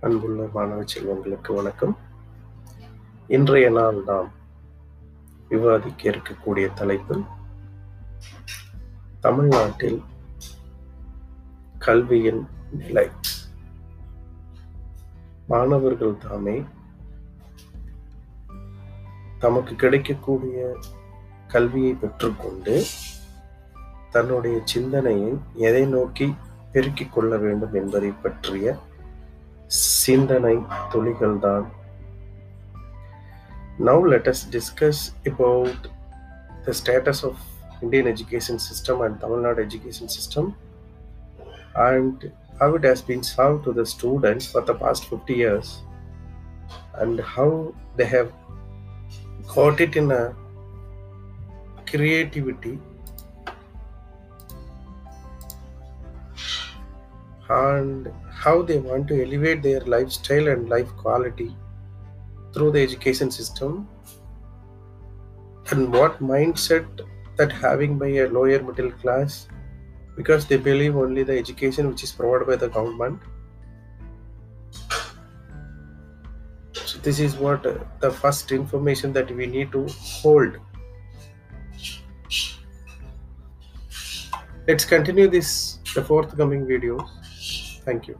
அன்புள்ள மாணவ செல்வங்களுக்கு வணக்கம். இன்றைய நாள் நாம் விவாதிக்க இருக்கக்கூடிய தலைப்பு தமிழ்நாட்டில் கல்வியின் நிலை. மாணவர்கள் தாமே தமக்கு கிடைக்கக்கூடிய கல்வியை பெற்றுக்கொண்டு தன்னுடைய சிந்தனையை எதை நோக்கி பெருக்கிக் கொள்ள வேண்டும் என்பதை பற்றிய சிந்தனை துளிகள்தான் Now let us discuss about the status of Indian education system and Tamil Nadu education system and how it has been served to the students for the past 50 years and how they have got it in a creativity and how they want to elevate their lifestyle and life quality through the education system and what mindset that having by a lower middle class because they believe only the education which is provided by the government. So this is what uh, the first information that we need to hold. Let's continue this the forthcoming videos Thank you.